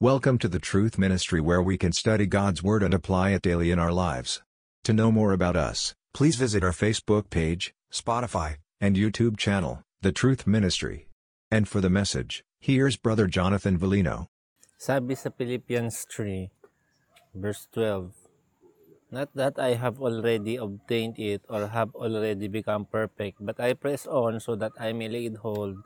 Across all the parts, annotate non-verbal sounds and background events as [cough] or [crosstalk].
Welcome to the Truth Ministry where we can study God's Word and apply it daily in our lives. To know more about us, please visit our Facebook page, Spotify, and YouTube channel, The Truth Ministry. And for the message, here's Brother Jonathan Valino. Sabi sa Philippians 3, verse 12, Not that I have already obtained it or have already become perfect, but I press on so that I may lay hold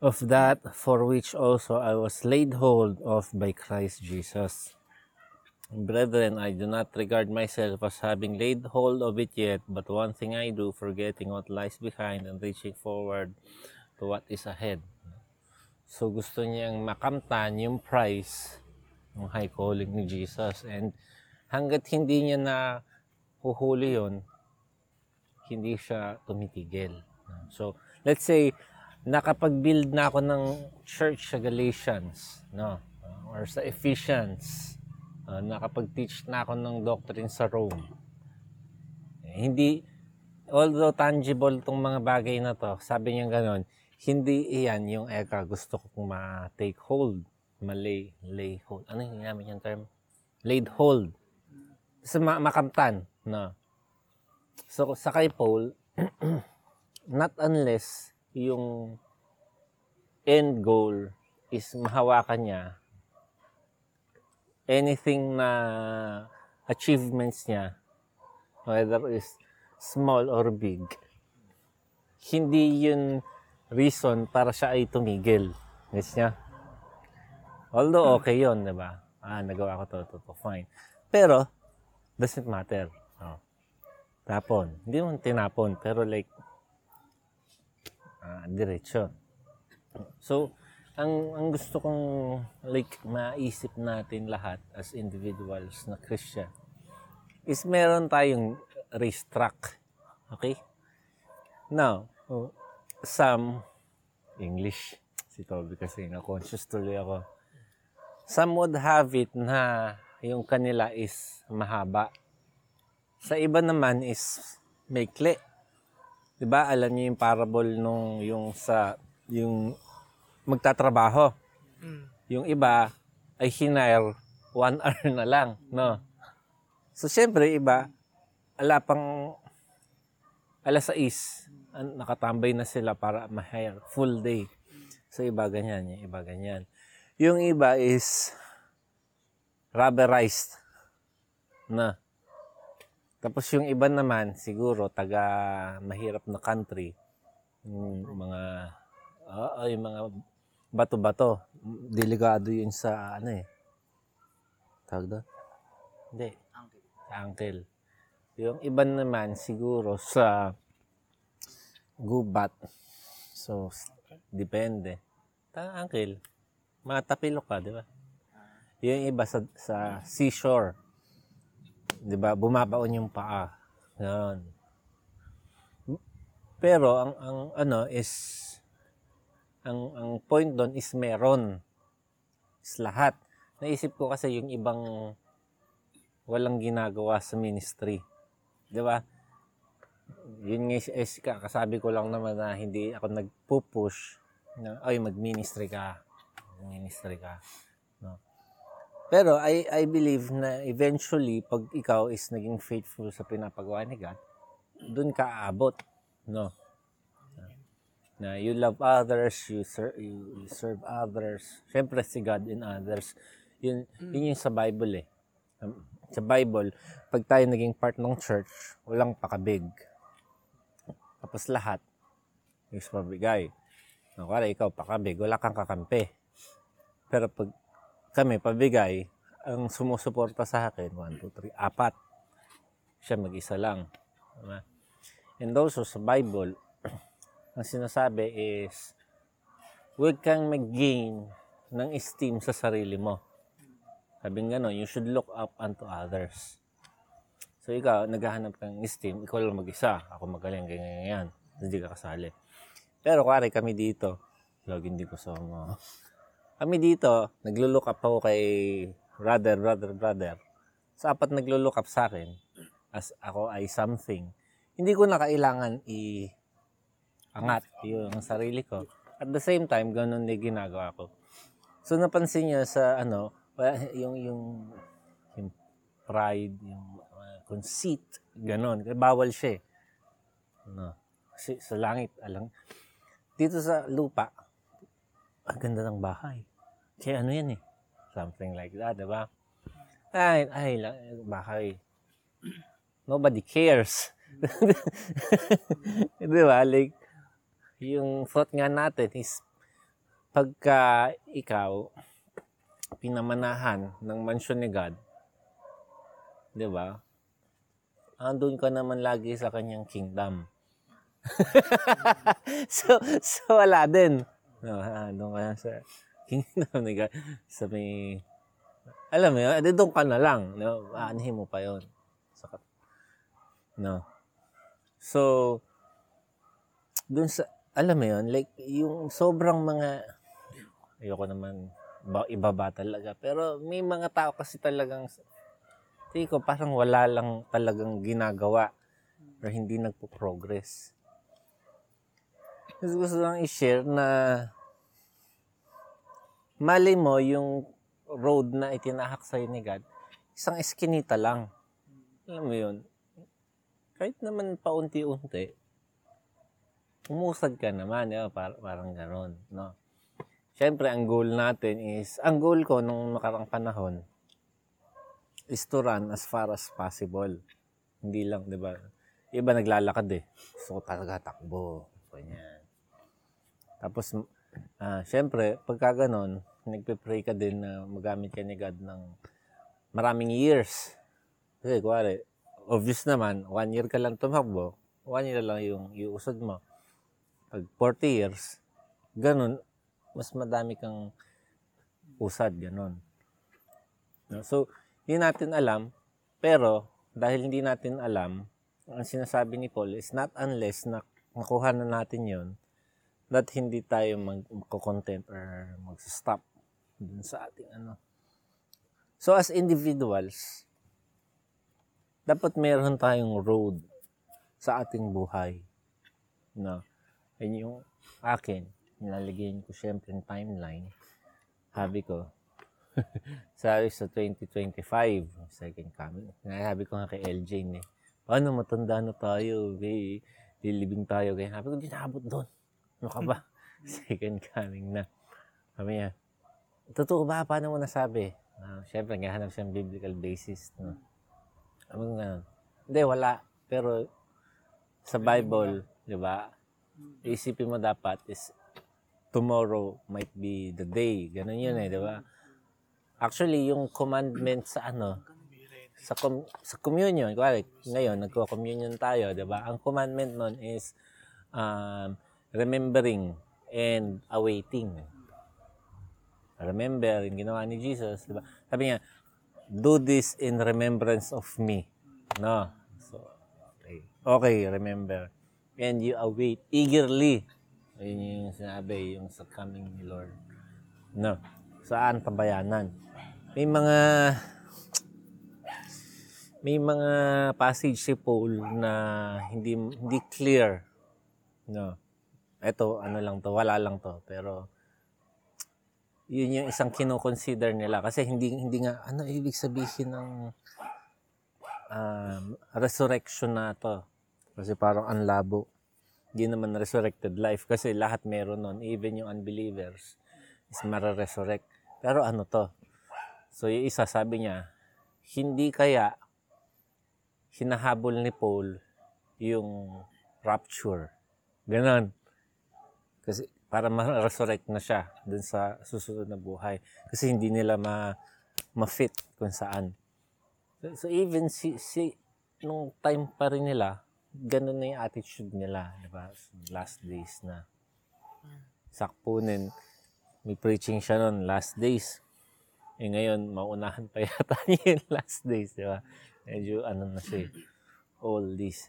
of that for which also I was laid hold of by Christ Jesus. Brethren, I do not regard myself as having laid hold of it yet, but one thing I do, forgetting what lies behind and reaching forward to what is ahead. So gusto niyang makamtan yung prize ng high calling ni Jesus. And hanggat hindi niya na huhuli yon hindi siya tumitigil. So, let's say, nakapag-build na ako ng church sa Galatians, no? Or sa Ephesians. Uh, nakapag-teach na ako ng doctrine sa Rome. Hindi, although tangible tong mga bagay na to, sabi niya ganon, hindi iyan yung eka gusto kong ma-take hold, ma-lay, lay hold. Ano yung namin yung term? Laid hold. Sa ma- makamtan, no? So, sa kay Paul, not unless yung end goal is mahawakan niya anything na achievements niya whether is small or big. Hindi yun reason para siya ay tumigil. Gets niya? Although okay yun di ba? Ah nagawa ko to, to, to fine. Pero doesn't matter. Oh. tapon. Hindi mo tinapon pero like uh, diretsyo. So, ang ang gusto kong like maisip natin lahat as individuals na Christian is meron tayong race track. Okay? Now, some English si Toby kasi na conscious tuloy ako. Some would have it na yung kanila is mahaba. Sa iba naman is maikli. 'Di ba? Alam niyo yung parable nung yung sa yung magtatrabaho. Mm. Yung iba ay hinire one hour na lang, no? So, syempre, iba, ala pang alas 6, nakatambay na sila para ma-hire full day. So, iba ganyan, yung iba ganyan. Yung iba is rubberized na tapos yung iba naman, siguro, taga mahirap na country, yung mga, uh, yung mga bato-bato, delikado yun sa, ano eh, tawag doon? Hindi. Uncle. Uncle. Yung iba naman, siguro, sa gubat. So, depende. Ta, uncle, matapilok ka, di ba? Yung iba sa, sa seashore 'di ba? Bumabaon yung paa. Yan. Pero ang ang ano is ang ang point doon is meron. Is lahat. Naisip ko kasi yung ibang walang ginagawa sa ministry. 'Di ba? Yun nga is kasabi ko lang naman na hindi ako nagpo-push na ay mag-ministry ka. Ministry ka. No. Pero I, I believe na eventually, pag ikaw is naging faithful sa pinapagawa ni God, dun ka aabot. No? Na you love others, you, ser- you, serve others. Siyempre si God in others. Yun, yun yung sa Bible eh. Um, sa Bible, pag tayo naging part ng church, walang pakabig. Tapos lahat, yung pabigay. Nakuha, ikaw pakabig, wala kang kakampi. Pero pag kami pabigay, ang sumusuporta sa akin, 1, 2, 3, apat. Siya mag-isa lang. Diba? And also sa Bible, [clears throat] ang sinasabi is, huwag kang mag-gain ng esteem sa sarili mo. Sabi nga you should look up unto others. So ikaw, naghahanap kang esteem, ikaw lang mag-isa. Ako magaling, ganyan, ganyan. Hindi ka kasali. Pero kare kami dito, lagi hindi ko sa mga kami dito, naglo-look up ako kay brother, brother, brother. Sa apat naglo-look up sa akin as ako ay something. Hindi ko na kailangan i angat yung sarili ko. At the same time, ganun din ginagawa ko. So napansin niya sa ano, yung yung yung pride, yung uh, conceit, ganon. Bawal siya. eh. No. Sa langit, alang dito sa lupa, ang ganda ng bahay. Kaya ano yan eh. Something like that, diba? Ay, ay, bahay. Nobody cares. [laughs] Di ba? Like, yung thought nga natin is pagka ikaw pinamanahan ng mansyon ni God, di ba? Andun ka naman lagi sa kanyang kingdom. [laughs] so, so wala din. No, andun ka sa kingdom ni God. Sa may, alam mo yun, edi doon ka na lang. No? Aanihin mo pa yun. Sa, kat- no. So, dun sa, alam mo yun, like, yung sobrang mga, ayoko naman ba, ibaba talaga. Pero may mga tao kasi talagang, tingin ko parang wala lang talagang ginagawa or hindi nagpo-progress. Kasi gusto lang i-share na mali mo yung road na itinahak sa'yo ni God, isang eskinita lang. Alam mo yun, kahit naman paunti-unti, umusad ka naman, ba? Par- parang ganon, no? Siyempre, ang goal natin is, ang goal ko nung nakarang panahon is to run as far as possible. Hindi lang, di ba? Iba naglalakad eh. Ko talaga takbo. Ganyan. Tapos, ah siyempre, pagka ganon, nagpe-pray ka din na magamit ka ni God ng maraming years. Kasi, kuwari, obvious naman, one year ka lang tumakbo, one year lang yung iusod mo. Pag 40 years, ganun, mas madami kang usad, ganun. So, hindi natin alam, pero dahil hindi natin alam, ang sinasabi ni Paul is not unless na nakuha na natin yon that hindi tayo mag-content or mag-stop dun sa ating ano. So, as individuals, dapat meron tayong road sa ating buhay. No? And yung akin, nilalagyan ko syempre yung timeline. Sabi ko, sabi [laughs] sa 2025, second coming. Sabi ko nga kay LJ eh, paano matanda na tayo, okay? Lilibing tayo. Kaya sabi ko, di doon. Ano ka ba? [laughs] second coming na. Sabi niya, totoo ba? Paano mo nasabi? Uh, syempre, ngahanap siyang biblical basis. No? Ko nga, hindi, wala. Pero sa Bible, di ba, isipin mo dapat is tomorrow might be the day. Ganun yun eh, di ba? Actually, yung commandment sa ano, sa com- sa communion, kuwari, ngayon, nagko-communion tayo, di ba? Ang commandment nun is um, remembering and awaiting. Remember, yung ginawa ni Jesus, di ba? Sabi niya, do this in remembrance of me. No? So, okay. Okay, remember. And you await eagerly. Ayun yung sinabi, yung sa coming ni Lord. No? Saan pabayanan? May mga may mga passage si Paul na hindi hindi clear. No. Ito ano lang to, wala lang to, pero yun yung isang kino-consider nila kasi hindi hindi nga ano ibig sabihin ng um, resurrection na to. Kasi parang ang labo. Hindi naman resurrected life kasi lahat meron nun. Even yung unbelievers is mara-resurrect. Pero ano to? So yung isa sabi niya, hindi kaya hinahabol ni Paul yung rapture. Ganon. Kasi para ma-resurrect na siya dun sa susunod na buhay. Kasi hindi nila ma ma-fit kung saan. So, so even si, si nung time pa rin nila, ganun na yung attitude nila, di ba? Last days na. Sakpunin, may preaching siya noon, last days. Eh ngayon, maunahan pa [laughs] yata niya yung last days, di ba? Medyo ano na siya, all this.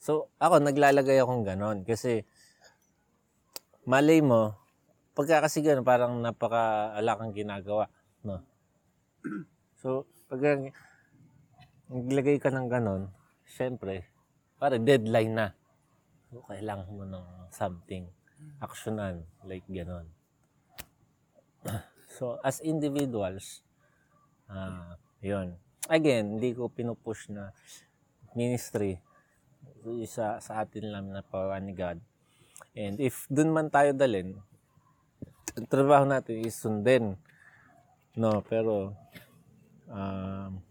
So, ako, naglalagay akong ganon. Kasi, malay mo, pagka kasi gano'n, parang napaka kang ginagawa. No? [clears throat] So, pag naglagay ka ng ganon, syempre, parang deadline na. So, kailangan mo ng something, actionan, like ganon. [clears throat] So, as individuals, ah, yun. Again, hindi ko pinupush na ministry sa, sa atin lang na pawa ni God. And if dun man tayo dalin, ang trabaho natin is sundin. No, pero um,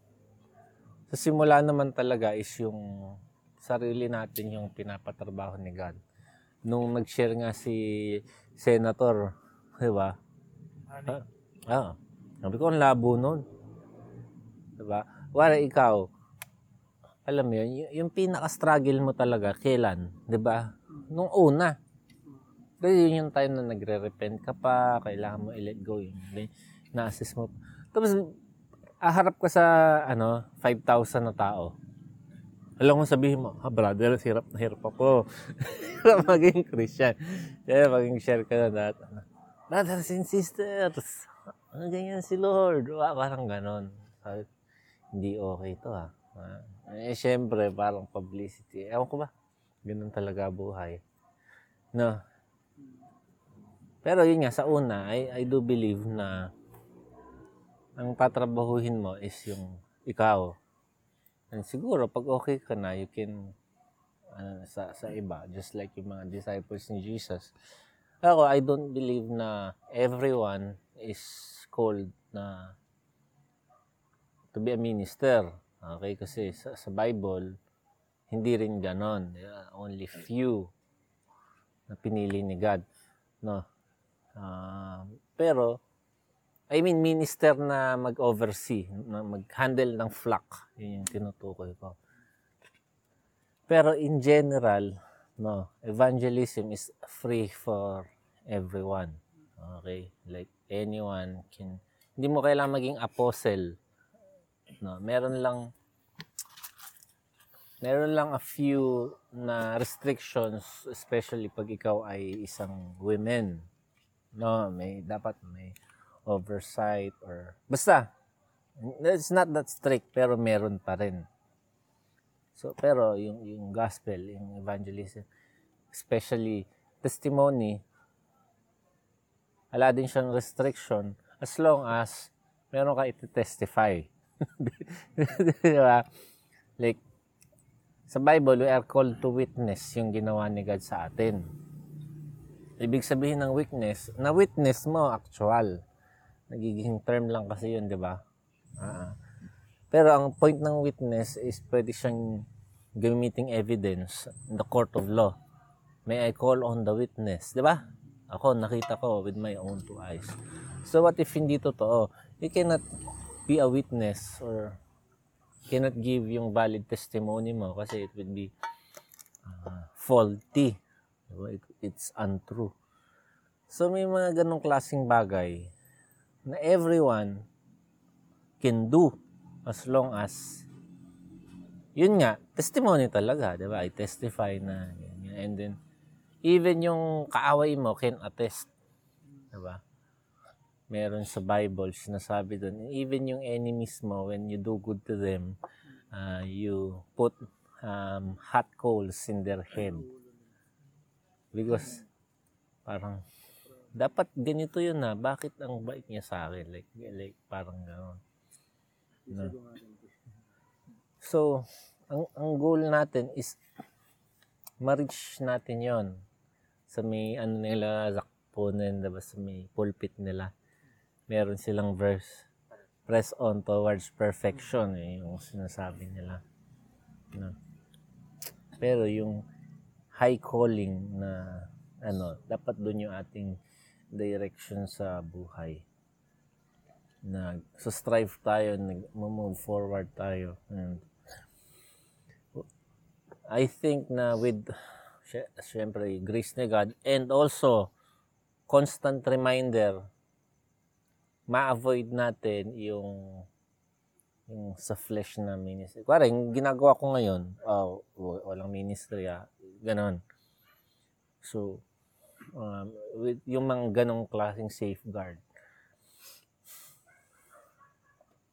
sa simula naman talaga is yung sarili natin yung pinapatrabaho ni God. Nung nag-share nga si Senator, di ba? Ah, ah, sabi ko, ang labo nun. Di ba? Wala ikaw, alam mo yun, yung pinaka-struggle mo talaga, kailan? Di ba? Nung una. Kasi yun yung time na nagre-repent ka pa, kailangan mo i-let go yun. Na-assess mo. Tapos, aharap ka sa, ano, 5,000 na tao. Alam mo sabihin mo, ah, brother, hirap na hirap ako. [laughs] hirap maging Christian. Kaya maging share ka na lahat. Ano, Brothers and sisters, ano ganyan si Lord? Wa- Parang ganon. Hindi okay to ah. Ah, Eh, syempre, parang publicity. Ewan ko ba? Ganun talaga buhay. No. Pero yun nga, sa una, I, I do believe na ang patrabahuhin mo is yung ikaw. And siguro, pag okay ka na, you can ano, sa, sa iba, just like yung mga disciples ni Jesus. Ako, I don't believe na everyone is called na to be a minister. Okay, kasi sa, sa Bible, hindi rin ganon. Only few na pinili ni God. No? Ah, pero, I mean, minister na mag-oversee, na mag-handle ng flock. Yun yung tinutukoy ko. Pero in general, no, evangelism is free for everyone. Okay? Like anyone can hindi mo kailangan maging apostle. No, meron lang meron lang a few na restrictions especially pag ikaw ay isang women. No, may dapat may oversight or basta it's not that strict pero meron pa rin. So pero yung yung gospel, yung evangelism, especially testimony, wala din siyang restriction as long as meron ka iti-testify. [laughs] Di? Like, sa Bible, we are called to witness yung ginawa ni God sa atin. Ibig sabihin ng witness, na witness mo actual. Nagiging term lang kasi yun, di ba? Ah. Pero ang point ng witness is pwede siyang gamiting evidence in the court of law. May I call on the witness, di ba? Ako, nakita ko with my own two eyes. So what if hindi totoo? You cannot be a witness or cannot give yung valid testimony mo kasi it would be uh, faulty. Diba? It, it's untrue. So may mga ganong klaseng bagay na everyone can do as long as yun nga, testimony talaga, di ba? I testify na ganyan. and then even yung kaaway mo can attest. Di ba? Meron sa Bible sinasabi doon, even yung enemies mo, when you do good to them, uh, you put um, hot coals in their head. Because parang dapat ganito yun na, bakit ang bait niya sa akin? Like, like parang gano'n. No? So, ang, ang goal natin is ma-reach natin yon sa may ano nila zakponen, diba, sa may pulpit nila. Meron silang verse, press on towards perfection, eh, yung sinasabi nila. No? Pero yung high calling na ano, dapat doon yung ating direction sa buhay. Na so strive tayo, nag-move forward tayo. And I think na with sy- syempre grace ni God and also constant reminder ma-avoid natin yung yung sa flesh na ministry. Kuwari, ginagawa ko ngayon, oh, wa- walang ministry, ah, ganon. So, um, with yung mga ganong klaseng safeguard,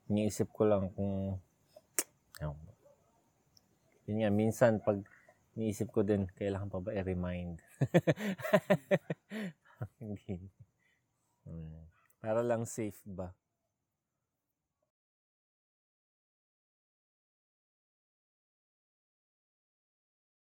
iniisip ko lang kung, ko. yun nga, minsan pag iniisip ko din, kailangan pa ba i-remind? [laughs] Hindi. Hmm. Para lang safe ba?